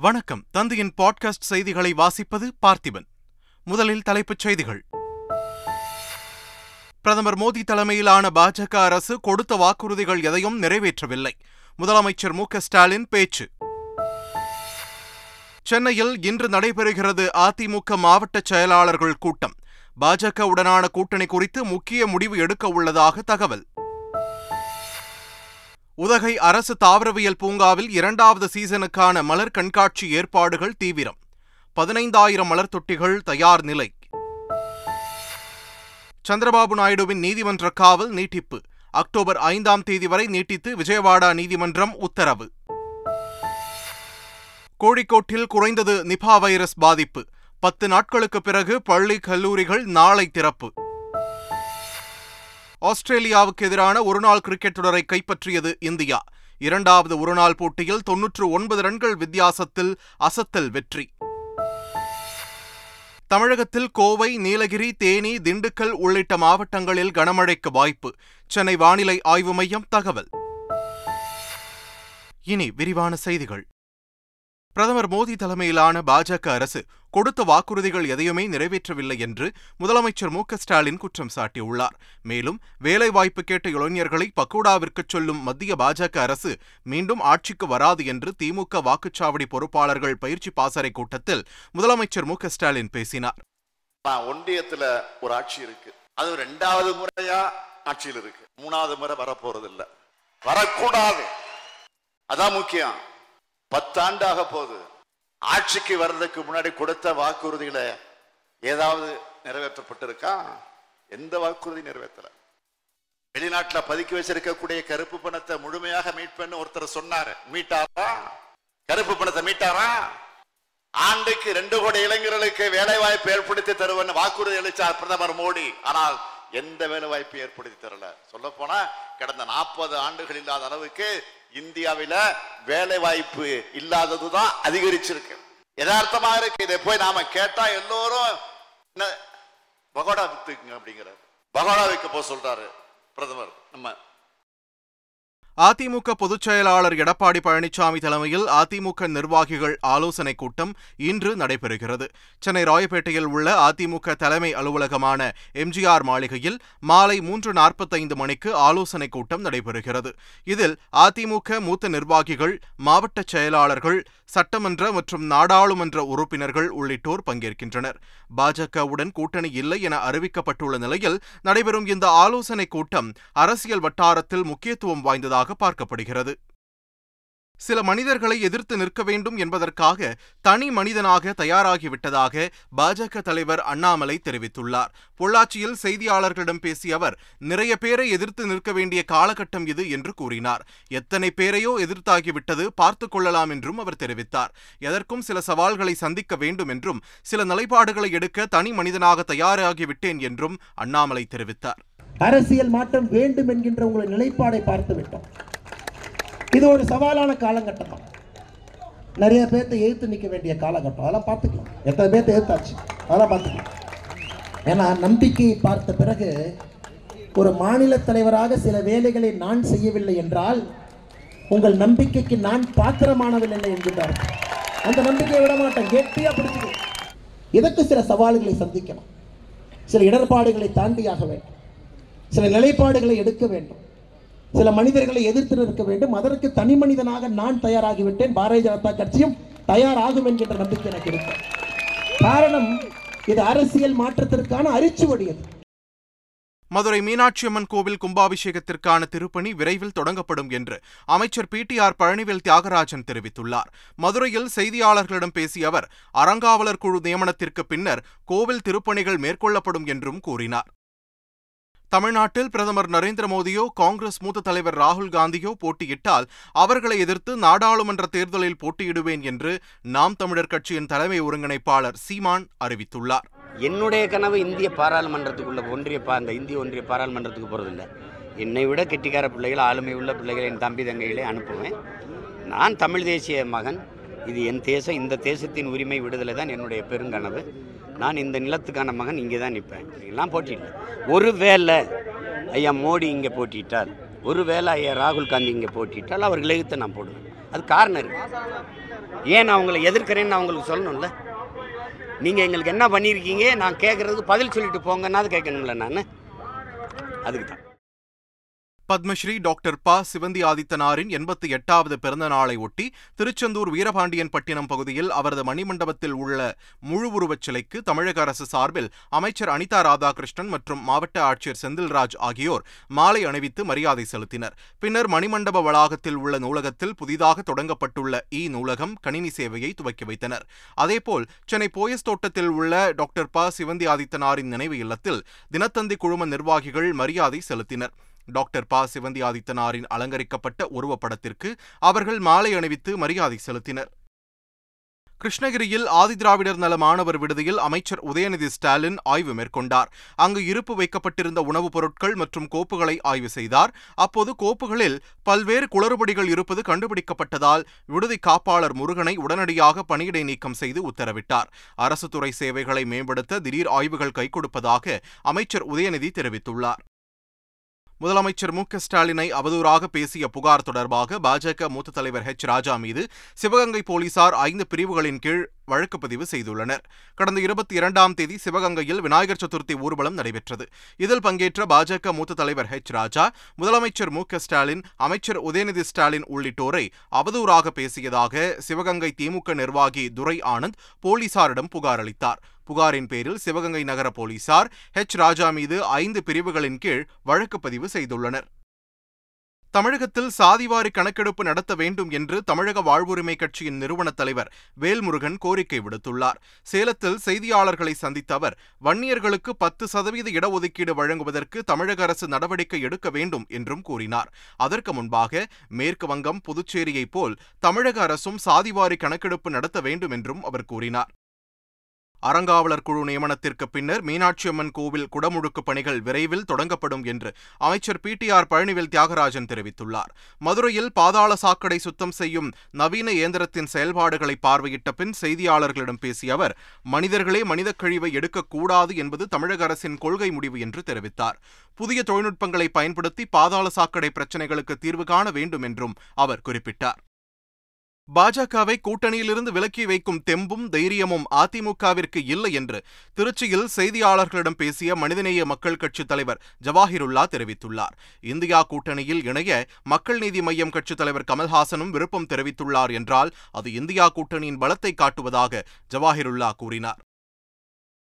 வணக்கம். தந்தையின் பாட்காஸ்ட் செய்திகளை வாசிப்பது பார்த்திபன். முதலில் தலைப்புச் செய்திகள். பிரதமர் மோடி தலைமையிலான பாஜக அரசு கொடுத்த வாக்குறுதிகள் எதையும் நிறைவேற்றவில்லை. முதலமைச்சர் மு ஸ்டாலின் பேச்சு. சென்னையில் இன்று நடைபெறுகிறது அதிமுக மாவட்ட செயலாளர்கள் கூட்டம். பாஜகவுடனான கூட்டணி குறித்து முக்கிய முடிவு எடுக்க உள்ளதாக தகவல். உதகை அரசு தாவரவியல் பூங்காவில் இரண்டாவது சீசனுக்கான மலர் கண்காட்சி ஏற்பாடுகள் தீவிரம். பதினைந்தாயிரம் மலர் தொட்டிகள் தயார் நிலை. சந்திரபாபு நாயுடுவின் நீதிமன்ற காவல் நீட்டிப்பு. அக்டோபர் ஐந்தாம் தேதி வரை நீட்டித்து விஜயவாடா நீதிமன்றம் உத்தரவு. கோழிக்கோட்டில் குறைந்தது நிபா வைரஸ் பாதிப்பு. பத்து நாட்களுக்கு பிறகு பள்ளி கல்லூரிகள் நாளை திறப்பு. ஆஸ்திரேலியாவுக்கு எதிரான ஒருநாள் கிரிக்கெட் தொடரை கைப்பற்றியது இந்தியா. இரண்டாவது ஒருநாள் போட்டியில் தொன்னூற்று ஒன்பது ரன்கள் வித்தியாசத்தில் அசத்தல் வெற்றி. தமிழகத்தில் கோவை நீலகிரி தேனி திண்டுக்கல் உள்ளிட்ட மாவட்டங்களில் கனமழைக்கு வாய்ப்பு. சென்னை வானிலை ஆய்வு மையம் தகவல். இனி விரிவான செய்திகள். பிரதமர் மோடி தலைமையிலான பாஜக அரசு கொடுத்த வாக்குறுதிகள் எதையுமே நிறைவேற்றவில்லை என்று முதலமைச்சர் மு ஸ்டாலின் குற்றம் சாட்டியுள்ளார். மேலும் வேலைவாய்ப்பு கேட்ட இளைஞர்களை பக்கோடாவிற்கு சொல்லும் மத்திய பாஜக அரசு மீண்டும் ஆட்சிக்கு வராது என்று திமுக வாக்குச்சாவடி பொறுப்பாளர்கள் பயிற்சி பாசறை கூட்டத்தில் முதலமைச்சர் மு ஸ்டாலின் பேசினார். ஒன்றியத்துல ஒரு ஆட்சி இருக்கு. அது ரெண்டாவது முறையா ஆட்சியில் இருக்கு. மூணாவது முறை வரப்போறது இல்ல வரக்கூடாது. அதான் முக்கியம். பத்தாண்டாக போகுது. ஆட்சிக்கு வர்றதுக்கு முன்னாடி கொடுத்த வாக்குறுதிகளை ஏதாவது நிறைவேற்றப்பட்டிருக்கா? எந்த வாக்குறுதி நிறைவேற்றல? வெளிநாட்டுல பதுக்கி வச்சிருக்கக்கூடிய கருப்பு பணத்தை முழுமையாக மீட்பேன்னு ஒருத்தர் சொன்னாரு. மீட்டாரா? கருப்பு பணத்தை மீட்டாரா? ஆண்டுக்கு ரெண்டு கோடி இளைஞர்களுக்கு வேலை வாய்ப்பு ஏற்படுத்தி தருவேன் வாக்குறுதி அளித்தார் பிரதமர் மோடி. ஆனால் எந்த வேலை வாய்ப்பு ஏற்படுத்தி தரல. சொல்ல போனா கடந்த நாற்பது ஆண்டுகள் இல்லாத அளவுக்கு இந்தியாவில வேலை வாய்ப்பு இல்லாததுதான் அதிகரிச்சிருக்கு. யதார்த்தமாக இருக்கு. இதை போய் நாம கேட்டா எல்லோரும் பகோடா வித்துக்குங்க அப்படிங்கிறார். பகோடா விற்க போ சொல்றாரு பிரதமர். நம்ம அதிமுக பொதுச் செயலாளர் எடப்பாடி பழனிசாமி தலைமையில் அதிமுக நிர்வாகிகள் ஆலோசனைக் கூட்டம் இன்று நடைபெறுகிறது. சென்னை ராயப்பேட்டையில் உள்ள அதிமுக தலைமை அலுவலகமான எம்ஜிஆர் மாளிகையில் மாலை மூன்று நாற்பத்தைந்து மணிக்கு ஆலோசனைக் கூட்டம் நடைபெறுகிறது. இதில் அதிமுக மூத்த நிர்வாகிகள் மாவட்ட செயலாளர்கள் சட்டமன்ற மற்றும் நாடாளுமன்ற உறுப்பினர்கள் உள்ளிட்டோர் பங்கேற்கின்றனர். பாஜகவுடன் கூட்டணி இல்லை என அறிவிக்கப்பட்டுள்ள நிலையில் நடைபெறும் இந்த ஆலோசனைக் கூட்டம் அரசியல் வட்டாரத்தில் முக்கியத்துவம் வாய்ந்ததாக பார்க்கப்படுகிறது. சில மனிதர்களை எதிர்த்து நிற்க வேண்டும் என்பதற்காக தனி மனிதனாக தயாராகிவிட்டதாக பாஜக தலைவர் அண்ணாமலை தெரிவித்துள்ளார். பொள்ளாச்சியில் செய்தியாளர்களிடம் பேசிய அவர் நிறைய பேரை எதிர்த்து நிற்க வேண்டிய காலகட்டம் இது என்று கூறினார். எத்தனை பேரையோ எதிர்த்தாகிவிட்டது பார்த்து கொள்ளலாம் என்றும் அவர் தெரிவித்தார். எதற்கும் சில சவால்களை சந்திக்க வேண்டும் என்றும் சில நிலைப்பாடுகளை எடுக்க தனி மனிதனாக தயாராகிவிட்டேன் என்றும் அண்ணாமலை தெரிவித்தார். அரசியல் மாற்றம் வேண்டும் என்கின்ற உங்களுடைய நிலைப்பாடை பார்த்து விட்டோம். இது ஒரு சவாலான காலகட்டம்? தான் நிறைய பேர்த்த எழுத்து நிற்க வேண்டிய காலகட்டம். அதெல்லாம் பார்த்துக்கலாம். எத்தனை பேர்த்த எழுத்தாச்சு அதெல்லாம் பார்த்துக்கலாம். ஏன்னா நம்பிக்கையை பார்த்த பிறகு ஒரு மாநில தலைவராக சில வேலைகளை நான் செய்யவில்லை என்றால் உங்கள் நம்பிக்கைக்கு நான் பாத்திரமானதில்லை என்கின்றார். அந்த நம்பிக்கையை விட மாட்டேன். கெட்டியாக பிடிச்சிக்கணும் இதற்கு சில சவால்களை சந்திக்கணும் சில இடர்பாடுகளை தாண்டியாக வேண்டும். சில நிலைப்பாடுகளை எடுக்க வேண்டும். சில மனிதர்களை எதிர்த்து நிற்க வேண்டும். அதற்கு தனி மனிதனாக நான் தயாராகிவிட்டேன். பாரதிய ஜனதா கட்சியும் தயாராகும் என்கின்ற நம்பிக்கை எனக்கு இருக்கு. காரணம் இது அரசியல் மாற்றத்திற்கான அரிச்சுவடி அது மதுரை மீனாட்சி அம்மன் கோவில் கும்பாபிஷேகத்திற்கான திருப்பணி விரைவில் தொடங்கப்படும் என்று அமைச்சர் P. T. R. Palanivel Thiagarajan தெரிவித்துள்ளார். மதுரையில் செய்தியாளர்களிடம் பேசிய அவர் அறங்காவலர் குழு நியமனத்திற்கு பின்னர் கோவில் திருப்பணிகள் மேற்கொள்ளப்படும் என்றும் கூறினார். தமிழ்நாட்டில் பிரதமர் நரேந்திர மோடியோ காங்கிரஸ் மூத்த தலைவர் ராகுல் காந்தியோ போட்டியிட்டால் அவர்களை எதிர்த்து நாடாளுமன்ற தேர்தலில் போட்டியிடுவேன் என்று நாம் தமிழர் கட்சியின் தலைமை ஒருங்கிணைப்பாளர் சீமான் அறிவித்துள்ளார். என்னுடைய கனவு இந்திய பாராளுமன்றத்துக்குள்ள ஒன்றிய அந்த இந்திய ஒன்றிய பாராளுமன்றத்துக்கு போகிறதில்ல என்னை விட கெட்டிக்கார பிள்ளைகள் ஆளுமை உள்ள பிள்ளைகளை என் தம்பி தங்கைகளை அனுப்புவேன். நான் தமிழ் தேசிய மகன். இது என் தேசம். இந்த தேசத்தின் உரிமை விடுதலை தான் என்னுடைய பெருங்கனவு. நான் இந்த நிலத்துக்கான மகன் இங்கே தான் நிற்பேன் எல்லாம் போட்டியில்லை ஒரு வேளை ஐயா மோடி இங்கே போட்டிட்டார் ஒரு வேளை ஐயா ராகுல் காந்தி இங்கே போட்டியிட்டால் அவர்கள் எதிர்த்து நான் போடுவேன். அது காரணம் இருக்கு. ஏன் நான் அவங்களை எதிர்க்கிறேன்னு நான் உங்களுக்கு சொல்லணும்ல? நீங்கள் எங்களுக்கு என்ன பண்ணியிருக்கீங்க? நான் கேட்குறதுக்கு பதில் சொல்லிட்டு போங்கன்னா அது கேட்கணும்ல நான்? அதுக்கு தான். பத்மஸ்ரீ டாக்டர் ப. சிவந்தி ஆதித்தனாரின் எண்பத்தி எட்டாவது பிறந்த நாளை ஒட்டி திருச்செந்தூர் வீரபாண்டியன் பட்டினம் பகுதியில் அவரது மணிமண்டபத்தில் உள்ள முழு உருவச் சிலைக்கு தமிழக அரசு சார்பில் அமைச்சர் அனிதா ராதாகிருஷ்ணன் மற்றும் மாவட்ட ஆட்சியர் செந்தில்ராஜ் ஆகியோர் மாலை அணிவித்து மரியாதை செலுத்தினர். பின்னர் மணிமண்டப வளாகத்தில் உள்ள நூலகத்தில் புதிதாக தொடங்கப்பட்டுள்ள இ. நூலகம் கணினி சேவையை துவக்கி வைத்தனர். அதேபோல் சென்னை போயஸ் தோட்டத்தில் உள்ள டாக்டர் ப. சிவந்தி ஆதித்தனாரின் நினைவு இல்லத்தில் தினத்தந்தி குழும நிர்வாகிகள் மரியாதை செலுத்தினர். டாக்டர் ப. சிவந்தி ஆதித்தனாரின் அலங்கரிக்கப்பட்ட உருவப்படத்திற்கு அவர்கள் மாலை அணிவித்து மரியாதை செலுத்தினர். கிருஷ்ணகிரியில் ஆதிதிராவிடர் நல மாணவர் விடுதியில் அமைச்சர் உதயநிதி ஸ்டாலின் ஆய்வு மேற்கொண்டார். அங்கு இருப்பு வைக்கப்பட்டிருந்த உணவுப் பொருட்கள் மற்றும் கோப்புகளை ஆய்வு செய்தார். அப்போது கோப்புகளில் பல்வேறு குளறுபடிகள் இருப்பது கண்டுபிடிக்கப்பட்டதால் விடுதி காப்பாளர் முருகனை உடனடியாக பணியிடை நீக்கம் செய்து உத்தரவிட்டார். அரசு துறை சேவைகளை மேம்படுத்த திடீர் ஆய்வுகள் கைகொடுப்பதாக அமைச்சர் உதயநிதி தெரிவித்துள்ளார். முதலமைச்சர் மு க ஸ்டாலினை அவதூறாக பேசிய புகார் தொடர்பாக பாஜக மூத்த தலைவர் ஹெச் ராஜா மீது சிவகங்கை போலீசார் ஐந்து பிரிவுகளின் கீழ் வழக்கு பதிவு செய்துள்ளனர். கடந்த இருபத்தி இரண்டாம் தேதி சிவகங்கையில் விநாயகர் சதுர்த்தி ஊர்வலம் நடைபெற்றது. இதில் பங்கேற்ற பாஜக மூத்த தலைவர் ஹெச் ராஜா முதலமைச்சர் மு. ஸ்டாலின் அமைச்சர் உதயநிதி ஸ்டாலின் உள்ளிட்டோரை அவதூறாக பேசியதாக சிவகங்கை திமுக நிர்வாகி துரை ஆனந்த் போலீசாரிடம் புகார் அளித்தார். புகாரின் பேரில் சிவகங்கை நகர போலீசார் ஹெச் ராஜா மீது ஐந்து பிரிவுகளின் கீழ் வழக்கு பதிவு செய்துள்ளனர். தமிழகத்தில் சாதிவாரி கணக்கெடுப்பு நடத்த வேண்டும் என்று தமிழக வாழ்வுரிமை கட்சியின் நிறுவன தலைவர் வேல்முருகன் கோரிக்கை விடுத்துள்ளார். சேலத்தில் செய்தியாளர்களை சந்தித்த அவர் வன்னியர்களுக்கு பத்து சதவீத இடஒதுக்கீடு வழங்குவதற்கு தமிழக அரசு நடவடிக்கை எடுக்க வேண்டும் என்றும் கூறினார். அதற்கு முன்பாக மேற்கு வங்கம் புதுச்சேரியைப் போல் தமிழக அரசும் சாதிவாரி கணக்கெடுப்பு நடத்த வேண்டும் என்றும் அவர் கூறினார். அறங்காவலர் குழு நியமனத்திற்கு பின்னர் மீனாட்சி அம்மன் கோவில் குடமுழுக்கு பணிகள் விரைவில் தொடங்கப்படும் என்று அமைச்சர் P T R Palanivel Thiagarajan தெரிவித்துள்ளார். மதுரையில் பாதாள சாக்கடை சுத்தம் செய்யும் நவீன இயந்திரத்தின் செயல்பாடுகளை பார்வையிட்ட பின் செய்தியாளர்களிடம் பேசிய அவர் மனிதர்களே மனித கழிவை எடுக்கக்கூடாது என்பது தமிழக அரசின் கொள்கை முடிவு என்று தெரிவித்தார். புதிய தொழில்நுட்பங்களை பயன்படுத்தி பாதாள சாக்கடை பிரச்சினைகளுக்கு தீர்வு காண வேண்டும் என்றும் அவர் குறிப்பிட்டார். பாஜகவை கூட்டணியிலிருந்து விலக்கி வைக்கும் தெம்பும் தைரியமும் அதிமுகவிற்கு இல்லை என்று திருச்சியில் செய்தியாளர்களிடம் பேசிய மனிதநேய மக்கள் கட்சித் தலைவர் ஜவாஹிருல்லா தெரிவித்துள்ளார். இந்தியா கூட்டணியில் இணைய மக்கள் நீதி மய்யம் கட்சித் தலைவர் கமல்ஹாசனும் விருப்பம் தெரிவித்துள்ளார் என்றால் அது இந்தியா கூட்டணியின் பலத்தை காட்டுவதாக ஜவாஹிருல்லா கூறினார்.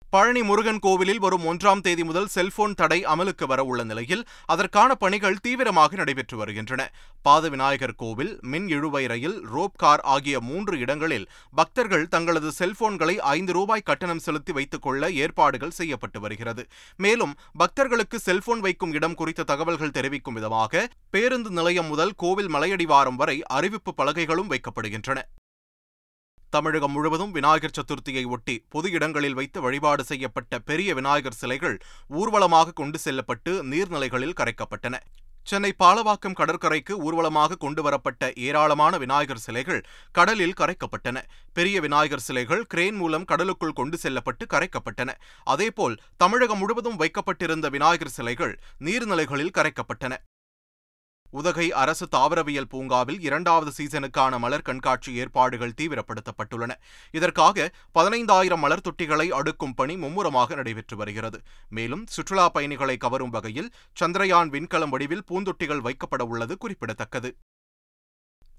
பழனி முருகன் கோவிலில் வரும் ஒன்றாம் தேதி முதல் செல்போன் தடை அமலுக்கு வர உள்ள நிலையில் அதற்கான பணிகள் தீவிரமாக நடைபெற்று வருகின்றன. பாத விநாயகர் கோவில் மின் இழுவை ரயில் ரோப் கார் ஆகிய மூன்று இடங்களில் பக்தர்கள் தங்களது செல்போன்களை ஐந்து ரூபாய் கட்டணம் செலுத்தி வைத்துக் கொள்ள ஏற்பாடுகள் செய்யப்பட்டு வருகிறது. மேலும் பக்தர்களுக்கு செல்போன் வைக்கும் இடம் குறித்த தகவல்கள் தெரிவிக்கும் விதமாக பேருந்து நிலையம் முதல் கோவில் மலையடிவாரம் வரை அறிவிப்பு பலகைகளும் வைக்கப்படுகின்றன. தமிழகம் முழுவதும் விநாயகர் சதுர்த்தியை ஒட்டி பொது இடங்களில் வைத்து வழிபாடு செய்யப்பட்ட பெரிய விநாயகர் சிலைகள் ஊர்வலமாக கொண்டு செல்லப்பட்டு நீர்நிலைகளில் கரைக்கப்பட்டன. சென்னை பாலவாக்கம் கடற்கரைக்கு ஊர்வலமாக கொண்டு வரப்பட்ட ஏராளமான விநாயகர் சிலைகள் கடலில் கரைக்கப்பட்டன. பெரிய விநாயகர் சிலைகள் கிரேன் மூலம் கடலுக்குள் கொண்டு செல்லப்பட்டு கரைக்கப்பட்டன. அதேபோல் தமிழகம் முழுவதும் வைக்கப்பட்டிருந்த விநாயகர் சிலைகள் நீர்நிலைகளில் கரைக்கப்பட்டன. உதகை அரசு தாவரவியல் பூங்காவில் இரண்டாவது சீசனுக்கான மலர் கண்காட்சி ஏற்பாடுகள் தீவிரப்படுத்தப்பட்டுள்ளன. இதற்காக பதினைந்தாயிரம் மலர் தொட்டிகளை அடுக்கும் பணி மும்முரமாக நடைபெற்று வருகிறது. மேலும் சுற்றுலா பயணிகளை கவரும் வகையில் சந்திரயான் விண்கலம் வடிவில் பூந்தொட்டிகள் வைக்கப்பட உள்ளது குறிப்பிடத்தக்கது.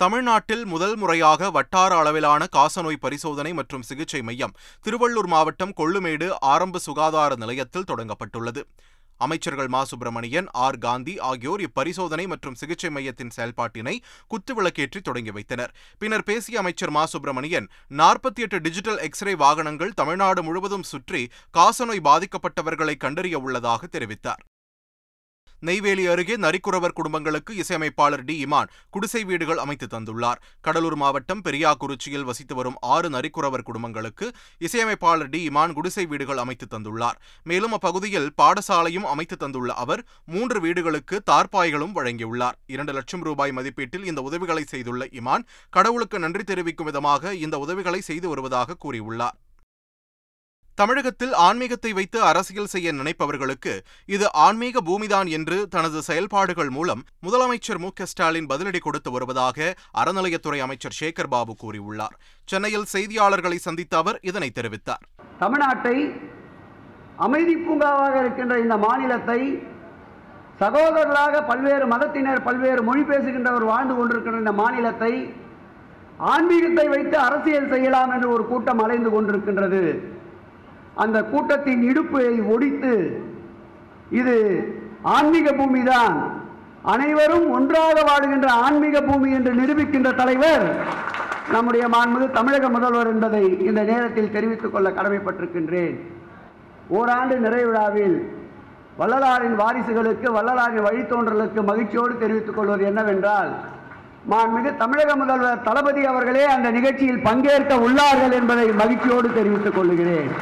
தமிழ்நாட்டில் முதல் முறையாக வட்டார அளவிலான காசநோய் பரிசோதனை மற்றும் சிகிச்சை மையம் திருவள்ளூர் மாவட்டம் கொள்ளுமேடு ஆரம்ப சுகாதார நிலையத்தில் தொடங்கப்பட்டுள்ளது. அமைச்சர்கள் மா. சுப்பிரமணியன் ஆர். காந்தி ஆகியோர் இப்பரிசோதனை மற்றும் சிகிச்சை மையத்தின் செயல்பாட்டினை குத்துவிளக்கேற்றி தொடங்கி வைத்தனர். பின்னர் பேசிய அமைச்சர் மா. சுப்பிரமணியன் நாற்பத்தி எட்டு டிஜிட்டல் எக்ஸ்ரே வாகனங்கள் தமிழ்நாடு முழுவதும் சுற்றி காசநோய் பாதிக்கப்பட்டவர்களை கண்டறிய உள்ளதாக தெரிவித்தார். நெய்வேலி அருகே நரிக்குறவர் குடும்பங்களுக்கு இசையமைப்பாளர் டி. இமான் குடிசை வீடுகள் அமைத்து தந்துள்ளார். கடலூர் மாவட்டம் பெரியாக்குறிச்சியில் வசித்து வரும் ஆறு நரிக்குறவர் குடும்பங்களுக்கு இசையமைப்பாளர் டி. இமான் குடிசை வீடுகள் அமைத்து தந்துள்ளார். மேலும் அப்பகுதியில் பாடசாலையும் அமைத்து தந்துள்ள அவர் மூன்று வீடுகளுக்கு தார்பாய்களும் வழங்கியுள்ளார். இரண்டு லட்சம் ரூபாய் மதிப்பீட்டில் இந்த உதவிகளை செய்துள்ள இமான் கடவுளுக்கு நன்றி தெரிவிக்கும் விதமாக இந்த உதவிகளை செய்து வருவதாக கூறியுள்ளார். தமிழகத்தில் ஆன்மீகத்தை வைத்து அரசியல் செய்ய நினைப்பவர்களுக்கு இது ஆன்மீக பூமிதான் என்று தனது செயல்பாடுகள் மூலம் முதலமைச்சர் மு ஸ்டாலின் பதிலடி கொடுத்து வருவதாக அறநிலையத்துறை அமைச்சர் சேகர் பாபு கூறியுள்ளார். சென்னையில் செய்தியாளர்களை சந்தித்த அவர் இதனை தெரிவித்தார். தமிழ்நாட்டை அமைதி பூங்காவாக இருக்கின்ற இந்த மாநிலத்தை சகோதரர்களாக பல்வேறு மதத்தினர் பல்வேறு மொழி பேசுகின்றவர் வாழ்ந்து கொண்டிருக்கின்ற இந்த மாநிலத்தை ஆன்மீகத்தை வைத்து அரசியல் செய்யலாம் என்று ஒரு கூட்டம் அலைந்து கொண்டிருக்கின்றது. அந்த கூட்டத்தின் இடுப்பை ஒடித்து இது ஆன்மீக பூமிதான். அனைவரும் ஒன்றாக வாழுகின்ற ஆன்மீக பூமி என்று நிரூபிக்கின்ற தலைவர் நம்முடைய மாண்புது தமிழக முதல்வர் என்பதை இந்த நேரத்தில் தெரிவித்துக் கொள்ள கடமைப்பட்டிருக்கின்றேன். ஓராண்டு நிறைவிழாவில் வள்ளலாரின் வாரிசுகளுக்கு வள்ளலாரின் வழித்தோன்றலுக்கு மகிழ்ச்சியோடு தெரிவித்துக் கொள்வது என்னவென்றால் மாண்புமிகு தமிழக முதல்வர் தளபதி அவர்களே அந்த நிகழ்ச்சியில் பங்கேற்க உள்ளார்கள் என்பதை மகிழ்ச்சியோடு தெரிவித்துக் கொள்கிறேன்.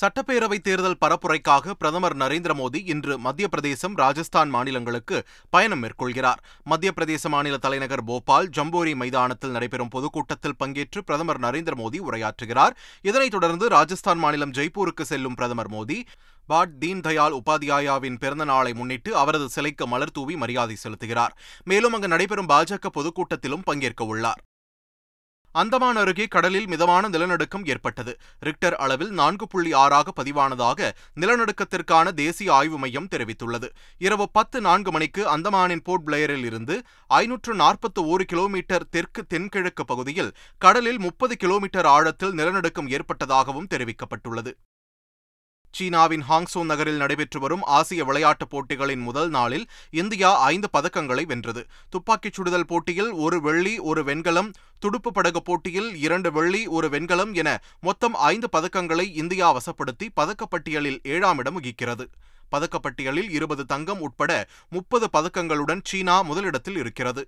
சட்டப்பேரவைத் தேர்தல் பரப்புரைக்காக பிரதமர் நரேந்திர மோடி இன்று மத்திய பிரதேசம் ராஜஸ்தான் மாநிலங்களுக்கு பயணம் மேற்கொள்கிறார். மத்திய பிரதேச மாநில தலைநகர் போபால் ஜம்போரி மைதானத்தில் நடைபெறும் பொதுக்கூட்டத்தில் பங்கேற்று பிரதமர் நரேந்திர மோடி உரையாற்றுகிறார். இதனைத் தொடர்ந்து ராஜஸ்தான் மாநிலம் ஜெய்ப்பூருக்கு செல்லும் பிரதமர் மோடி பாட் தீன் தயாள் உபாத்யாயாவின் பிறந்த நாளை முன்னிட்டு அவரது சிலைக்கு மலர் தூவி மரியாதை செலுத்துகிறார். மேலும் அங்கு நடைபெறும் பாஜக பொதுக்கூட்டத்திலும் பங்கேற்க உள்ளார். அந்தமான் அருகே கடலில் மிதமான நிலநடுக்கம் ஏற்பட்டது. ரிக்டர் அளவில் நான்கு புள்ளி ஆறாக பதிவானதாக நிலநடுக்கத்திற்கான தேசிய ஆய்வு மையம் தெரிவித்துள்ளது. இரவு பத்து நான்கு மணிக்கு அந்தமானின் போர்ட் பிளேயரில் இருந்து ஐநூற்று நாற்பத்து ஒரு கிலோமீட்டர் தெற்கு தென்கிழக்கு பகுதியில் கடலில் முப்பது கிலோமீட்டர் ஆழத்தில் நிலநடுக்கம் ஏற்பட்டதாகவும் தெரிவிக்கப்பட்டுள்ளது. சீனாவின் ஹாங்சோ நகரில் நடைபெற்று வரும் ஆசிய விளையாட்டுப் போட்டிகளின் முதல் நாளில் இந்தியா ஐந்து பதக்கங்களை வென்றது. துப்பாக்கிச் சுடுதல் போட்டியில் ஒரு வெள்ளி ஒரு வெண்கலம் துடுப்பு படகு போட்டியில் இரண்டு வெள்ளி ஒரு வெண்கலம் என மொத்தம் ஐந்து பதக்கங்களை இந்தியா வசப்படுத்தி பதக்கப்பட்டியலில் ஏழாம் இடம் வகிக்கிறது. பதக்கப்பட்டியலில் இருபது தங்கம் உட்பட முப்பது பதக்கங்களுடன் சீனா முதலிடத்தில் இருக்கிறது.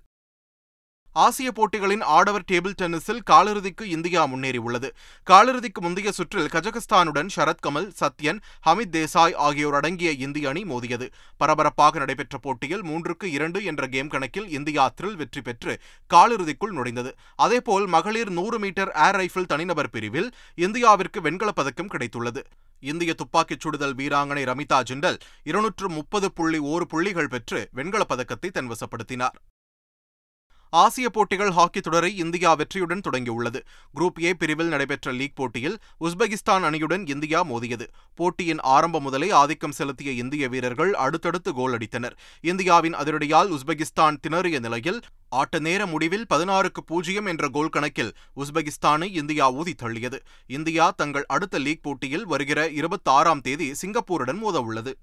ஆசிய போட்டிகளின் ஆடவர் டேபிள் டென்னிஸில் காலிறுதிக்கு இந்தியா முன்னேறியுள்ளது. காலிறுதிக்கு முந்தைய சுற்றில் கஜகஸ்தானுடன் சரத்கமல் சத்யன் ஹமித் தேசாய் ஆகியோர் அடங்கிய இந்திய அணி மோதியது. பரபரப்பாக நடைபெற்ற போட்டியில் மூன்றுக்கு இரண்டு என்ற கேம் கணக்கில் இந்தியா த்ரில் வெற்றி பெற்று காலிறுதிக்குள் நுழைந்தது. அதேபோல் மகளிர் நூறு மீட்டர் ஏர் ரைபிள் தனிநபர் பிரிவில் இந்தியாவிற்கு வெண்கலப் பதக்கம் கிடைத்துள்ளது. இந்திய துப்பாக்கிச் சுடுதல் வீராங்கனை ரமிதா ஜிண்டல் இருநூற்று முப்பது புள்ளி ஓரு புள்ளிகள் பெற்று வெண்கலப் பதக்கத்தை தன்வசப்படுத்தினார். ஆசிய போட்டிகள் ஹாக்கி தொடரை இந்தியா வெற்றியுடன் தொடங்கியுள்ளது. குரூப் ஏ பிரிவில் நடைபெற்ற லீக் போட்டியில் உஸ்பெகிஸ்தான் அணியுடன் இந்தியா மோதியது. போட்டியின் ஆரம்பம் முதலே ஆதிக்கம் செலுத்திய இந்திய வீரர்கள் அடுத்தடுத்து கோல் அடித்தனர். இந்தியாவின் அதிரடியால் உஸ்பெகிஸ்தான் திணறிய நிலையில் ஆட்ட நேர முடிவில் பதினாறுக்கு பூஜ்ஜியம் என்ற கோல் கணக்கில் உஸ்பெகிஸ்தானை இந்தியா ஊதி தள்ளியது. இந்தியா தங்கள் அடுத்த லீக் போட்டியில் வருகிற இருபத்தாறாம் தேதி சிங்கப்பூருடன் மோத உள்ளது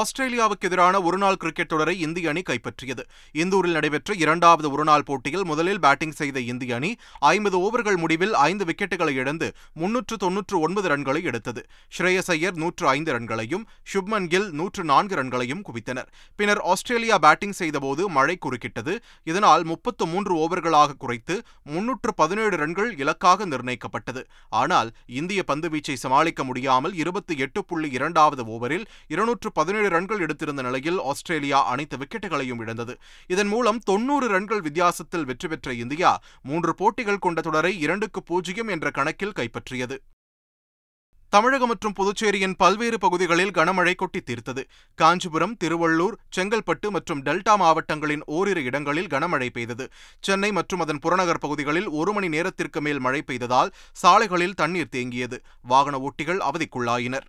ஆஸ்திரேலியாவுக்கு எதிரான ஒருநாள் கிரிக்கெட் தொடரை இந்திய அணி கைப்பற்றியது. இந்தூரில் நடைபெற்ற இரண்டாவது ஒருநாள் போட்டியில் முதலில் பேட்டிங் செய்த இந்திய அணி ஐம்பது ஓவர்கள் முடிவில் ஐந்து விக்கெட்டுகளை இழந்து முன்னூற்று தொன்னூற்று ஒன்பது ரன்களை எடுத்தது. ஸ்ரேயஸ் ஐயர் நூற்று ஐந்து ரன்களையும் சுப்மன் கில் நூற்று நான்கு ரன்களையும் குவித்தனர். பின்னர் ஆஸ்திரேலியா பேட்டிங் செய்தபோது மழை குறுக்கிட்டது. இதனால் முப்பத்து மூன்று ஓவர்களாக குறைத்து முன்னூற்று பதினேழு ரன்கள் இலக்காக நிர்ணயிக்கப்பட்டது. ஆனால் இந்திய பந்துவீச்சை சமாளிக்க முடியாமல் இருபத்தி எட்டு புள்ளி இரண்டாவது ஓவரில் இருநூற்று பதினேழு ரன்கள் எடுத்திருந்த நிலையில் ஆஸ்திரேலியா அனைத்து விக்கெட்டுகளையும் இழந்தது. இதன் மூலம் தொன்னூறு ரன்கள் வித்தியாசத்தில் வெற்றி பெற்ற இந்தியா மூன்று போட்டிகள் கொண்ட தொடரை இரண்டுக்கு பூஜ்ஜியம் என்ற கணக்கில் கைப்பற்றியது. தமிழகம் மற்றும் புதுச்சேரியின் பல்வேறு பகுதிகளில் கனமழை கொட்டி தீர்த்தது. காஞ்சிபுரம் திருவள்ளூர் செங்கல்பட்டு மற்றும் டெல்டா மாவட்டங்களின் ஓரிரு இடங்களில் கனமழை பெய்தது. சென்னை மற்றும் அதன் புறநகர் பகுதிகளில் ஒரு மணி நேரத்திற்கு மேல் மழை பெய்ததால் சாலைகளில் தண்ணீர் தேங்கியது. வாகன ஓட்டிகள் அவதிக்குள்ளாயினர்.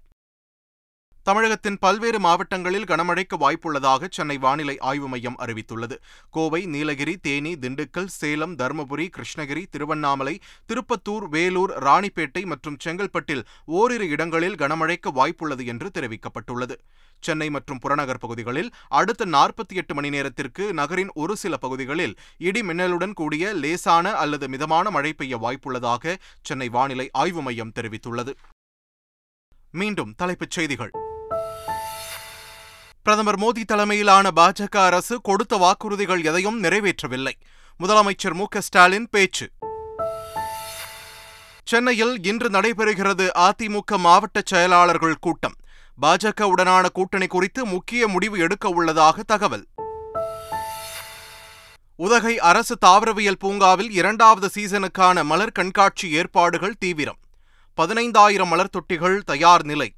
தமிழகத்தின் பல்வேறு மாவட்டங்களில் கனமழைக்கு வாய்ப்புள்ளதாக சென்னை வானிலை ஆய்வு மையம் அறிவித்துள்ளது. கோவை நீலகிரி தேனி திண்டுக்கல் சேலம் தருமபுரி கிருஷ்ணகிரி திருவண்ணாமலை திருப்பத்தூர் வேலூர் ராணிப்பேட்டை மற்றும் செங்கல்பட்டில் ஓரிரு இடங்களில் கனமழைக்கு வாய்ப்புள்ளது என்று தெரிவிக்கப்பட்டுள்ளது. சென்னை மற்றும் புறநகர் பகுதிகளில் அடுத்த நாற்பத்தி எட்டு மணி நேரத்திற்கு நகரின் ஒரு சில பகுதிகளில் இடி மின்னலுடன் கூடிய லேசான அல்லது மிதமான மழை பெய்ய வாய்ப்புள்ளதாக சென்னை வானிலை ஆய்வு மையம் தெரிவித்துள்ளது. மீண்டும் தலைப்புச் செய்திகள். பிரதமர் மோடி தலைமையிலான பாஜக அரசு கொடுத்த வாக்குறுதிகள் எதையும் நிறைவேற்றவில்லை. முதலமைச்சர் மு ஸ்டாலின் பேச்சு. சென்னையில் இன்று நடைபெறுகிறது அதிமுக மாவட்ட செயலாளர்கள் கூட்டம். பாஜக உடனான கூட்டணி குறித்து முக்கிய முடிவு எடுக்க உள்ளதாக தகவல். உதகை அரசு தாவரவியல் பூங்காவில் இரண்டாவது சீசனுக்கான மலர் கண்காட்சி ஏற்பாடுகள் தீவிரம். பதினைந்தாயிரம் மலர் தொட்டிகள் தயார் நிலை.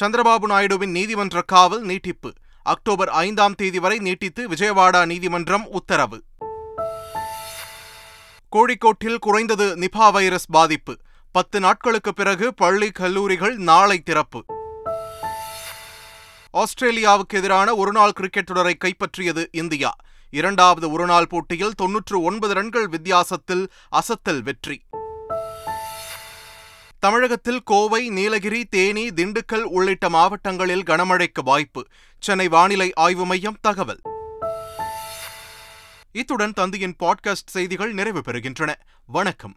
சந்திரபாபு நாயுடுவின் நீதிமன்ற காவல் நீட்டிப்பு. அக்டோபர் ஐந்தாம் தேதி வரை நீட்டித்து விஜயவாடா நீதிமன்றம் உத்தரவு. கோழிக்கோட்டில் குறைந்தது நிபா வைரஸ் பாதிப்பு. பத்து நாட்களுக்கு பிறகு பள்ளி கல்லூரிகள் நாளை திறப்பு. ஆஸ்திரேலியாவுக்கு எதிரான ஒருநாள் கிரிக்கெட் தொடரை கைப்பற்றியது இந்தியா. இரண்டாவது ஒருநாள் போட்டியில் தொன்னூற்று ஒன்பது ரன்கள் வித்தியாசத்தில் அசத்தல் வெற்றி. தமிழகத்தில் கோவை நீலகிரி தேனி திண்டுக்கல் உள்ளிட்ட மாவட்டங்களில் கனமழைக்கு வாய்ப்பு. சென்னை வானிலை ஆய்வு மையம் தகவல். இத்துடன் தந்தியின் பாட்காஸ்ட் செய்திகள் நிறைவு பெறுகின்றன. வணக்கம்.